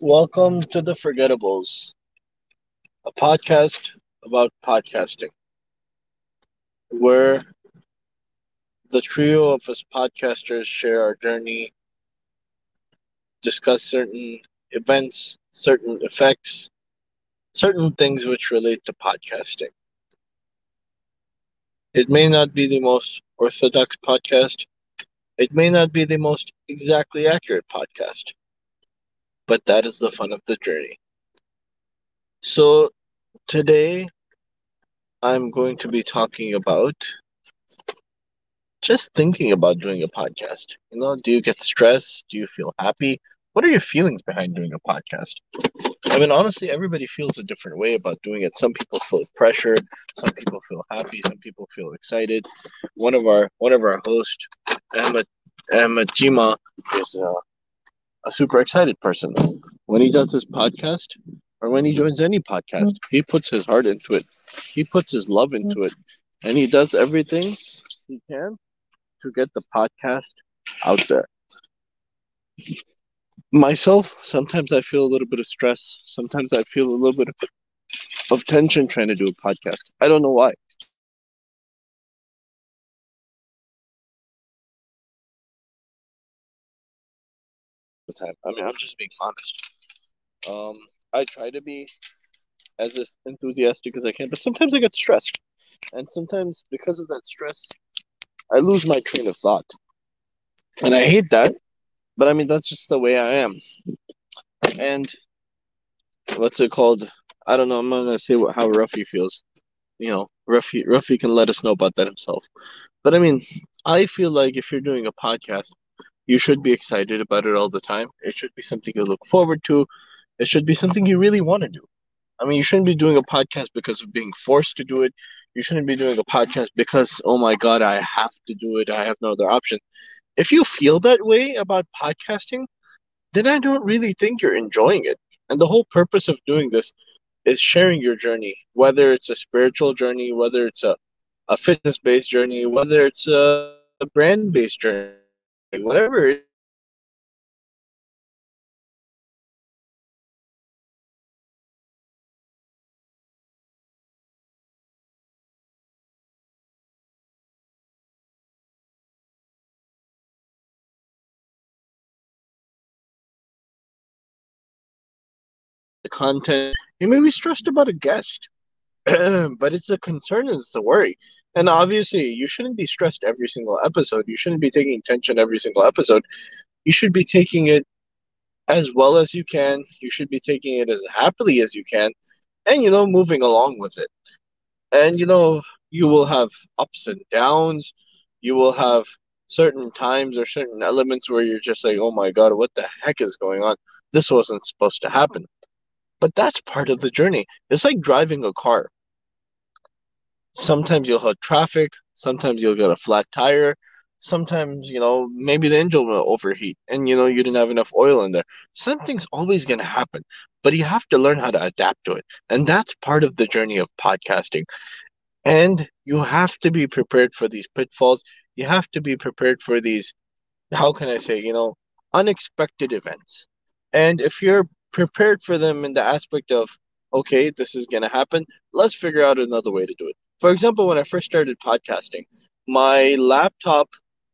Welcome to the Forgettables, a podcast about podcasting, where the trio of us podcasters share our journey, discuss certain events, certain effects, certain things which relate to podcasting. It may not be the most orthodox podcast, it may not be the most exactly accurate podcast but that is the fun of the journey. So, today I'm going to be talking about just thinking about doing a podcast. You know, do you get stressed? Do you feel happy? What are your feelings behind doing a podcast? I mean, honestly, everybody feels a different way about doing it. Some people feel pressure, some people feel happy, some people feel excited. One of our one of our hosts, Emma Emma Jima, is uh, a super excited person. When he does this podcast or when he mm-hmm. joins any podcast, mm-hmm. he puts his heart into it. He puts his love into mm-hmm. it. And he does everything he can to get the podcast out there. Myself, sometimes I feel a little bit of stress. Sometimes I feel a little bit of, of tension trying to do a podcast. I don't know why. Time. I mean, I'm just being honest. Um, I try to be as enthusiastic as I can, but sometimes I get stressed, and sometimes because of that stress, I lose my train of thought, and I hate that. But I mean, that's just the way I am. And what's it called? I don't know. I'm not gonna say what, how Ruffy feels. You know, Ruffy Ruffy can let us know about that himself. But I mean, I feel like if you're doing a podcast, you should be excited about it all the time. It should be something you look forward to. It should be something you really want to do. I mean, you shouldn't be doing a podcast because of being forced to do it. You shouldn't be doing a podcast because, oh my God, I have to do it. I have no other option. If you feel that way about podcasting, then I don't really think you're enjoying it. And the whole purpose of doing this is sharing your journey, whether it's a spiritual journey, whether it's a, a fitness based journey, whether it's a, a brand based journey whatever the content. You may be stressed about a guest, but it's a concern and it's a worry. And obviously, you shouldn't be stressed every single episode. You shouldn't be taking tension every single episode. You should be taking it as well as you can. You should be taking it as happily as you can, and you know, moving along with it. And you know, you will have ups and downs. You will have certain times or certain elements where you're just like, oh my God, what the heck is going on? This wasn't supposed to happen. But that's part of the journey. It's like driving a car. Sometimes you'll have traffic, sometimes you'll get a flat tire, sometimes, you know, maybe the engine will overheat and, you know, you didn't have enough oil in there. Something's always going to happen, but you have to learn how to adapt to it. And that's part of the journey of podcasting. And you have to be prepared for these pitfalls. You have to be prepared for these, how can I say, you know, unexpected events. And if you're prepared for them in the aspect of, okay, this is going to happen. Let's figure out another way to do it. For example, when I first started podcasting, my laptop,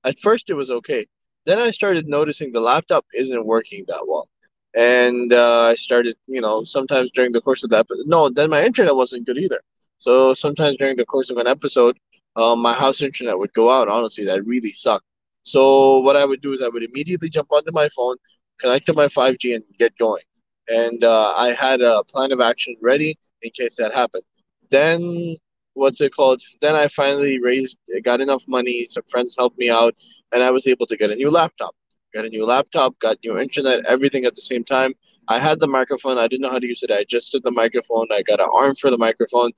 at first it was okay. Then I started noticing the laptop isn't working that well. And uh, I started, you know, sometimes during the course of that, but no, then my internet wasn't good either. So sometimes during the course of an episode, um, my house internet would go out. Honestly, that really sucked. So what I would do is I would immediately jump onto my phone, connect to my 5G, and get going and uh, I had a plan of action ready in case that happened. Then what's it called? Then I finally raised, got enough money. Some friends helped me out, and I was able to get a new laptop. Got a new laptop, got new internet, everything at the same time. I had the microphone. I didn't know how to use it. I adjusted the microphone. I got an arm for the microphone.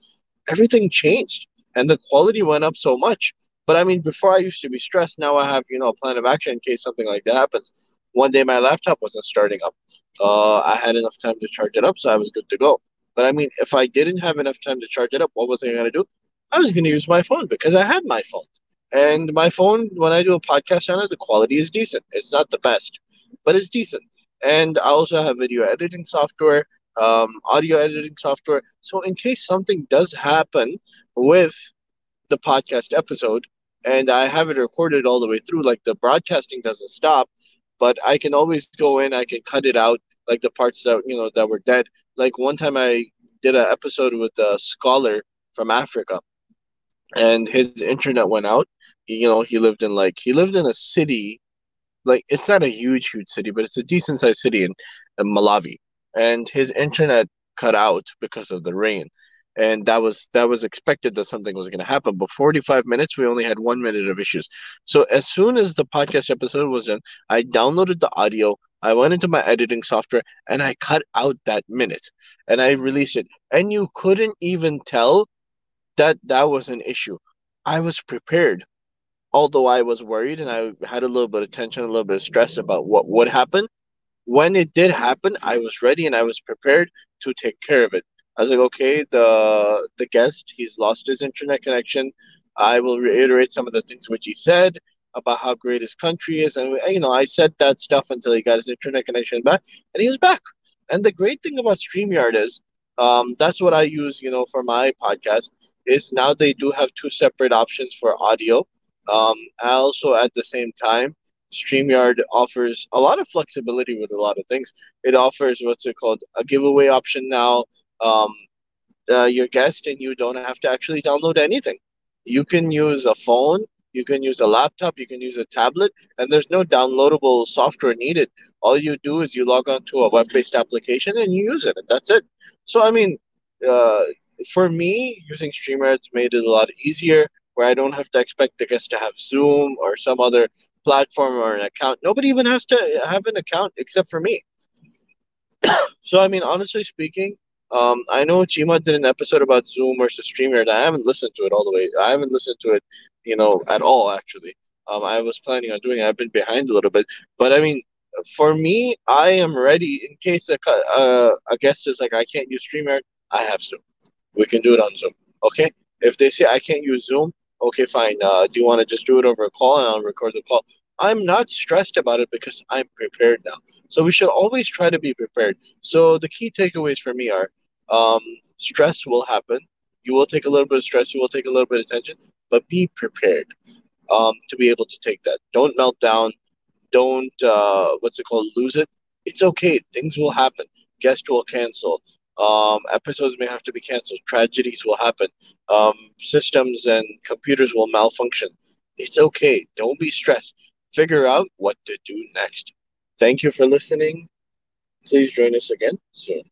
Everything changed, and the quality went up so much. But I mean, before I used to be stressed. Now I have, you know, a plan of action in case something like that happens. One day my laptop wasn't starting up uh, I had enough time to charge it up, so I was good to go. But I mean, if I didn't have enough time to charge it up, what was I going to do? I was going to use my phone because I had my phone. And my phone, when I do a podcast on it, the quality is decent. It's not the best, but it's decent. and I also have video editing software, um, audio editing software. So in case something does happen with the podcast episode, and I have it recorded all the way through, like the broadcasting doesn't stop, but I can always go in, I can cut it out, like the parts that you know that were dead. Like one time I did an episode with a scholar from Africa, and his internet went out. You know, he lived in like he lived in a city, like it's not a huge, huge city, but it's a decent sized city in, in Malawi, and his internet cut out because of the rain and that was that was expected that something was going to happen but 45 minutes we only had one minute of issues so as soon as the podcast episode was done i downloaded the audio i went into my editing software and i cut out that minute and i released it. And you couldn't even tell that that was an issue. I was prepared. Although i was worried and i had a little bit of tension a little bit of stress about what would happen when it did happen i was ready and i was prepared to take care of it. I was like, okay, the the guest, he's lost his internet connection. I will reiterate some of the things which he said about how great his country is, and you know, I said that stuff until he got his internet connection back, and he was back. And the great thing about StreamYard is, um, that's what I use, you know, for my podcast. Is now they do have two separate options for audio. Um, also at the same time, StreamYard offers a lot of flexibility with a lot of things. It offers what's it called a giveaway option now um, uh, your guest and you don't have to actually download anything. You can use a phone, you can use a laptop, you can use a tablet, and there's no downloadable software needed. All you do is you log on to a web based application and you use it, and that's it. So, I mean, uh, for me, using StreamYard's made it a lot easier where I don't have to expect the guest to have Zoom or some other platform or an account. Nobody even has to have an account except for me. so, I mean, honestly speaking, um, I know Cheema did an episode about Zoom versus StreamYard. I haven't listened to it all the way. I haven't listened to it, you know, at all actually. Um, I was planning on doing it. I've been behind a little bit, but I mean, for me, I am ready in case a uh, a guest is like, I can't use StreamYard. I have Zoom. We can do it on Zoom. Okay. If they say I can't use Zoom, okay, fine. Uh, do you want to just do it over a call and I'll record the call? I'm not stressed about it because I'm prepared now. So we should always try to be prepared. So the key takeaways for me are um, stress will happen. You will take a little bit of stress. You will take a little bit of tension, but be prepared um, to be able to take that. Don't melt down. Don't uh, what's it called? Lose it. It's okay. Things will happen. Guests will cancel. Um, episodes may have to be canceled. Tragedies will happen. Um, systems and computers will malfunction. It's okay. Don't be stressed. Figure out what to do next. Thank you for listening. Please join us again soon.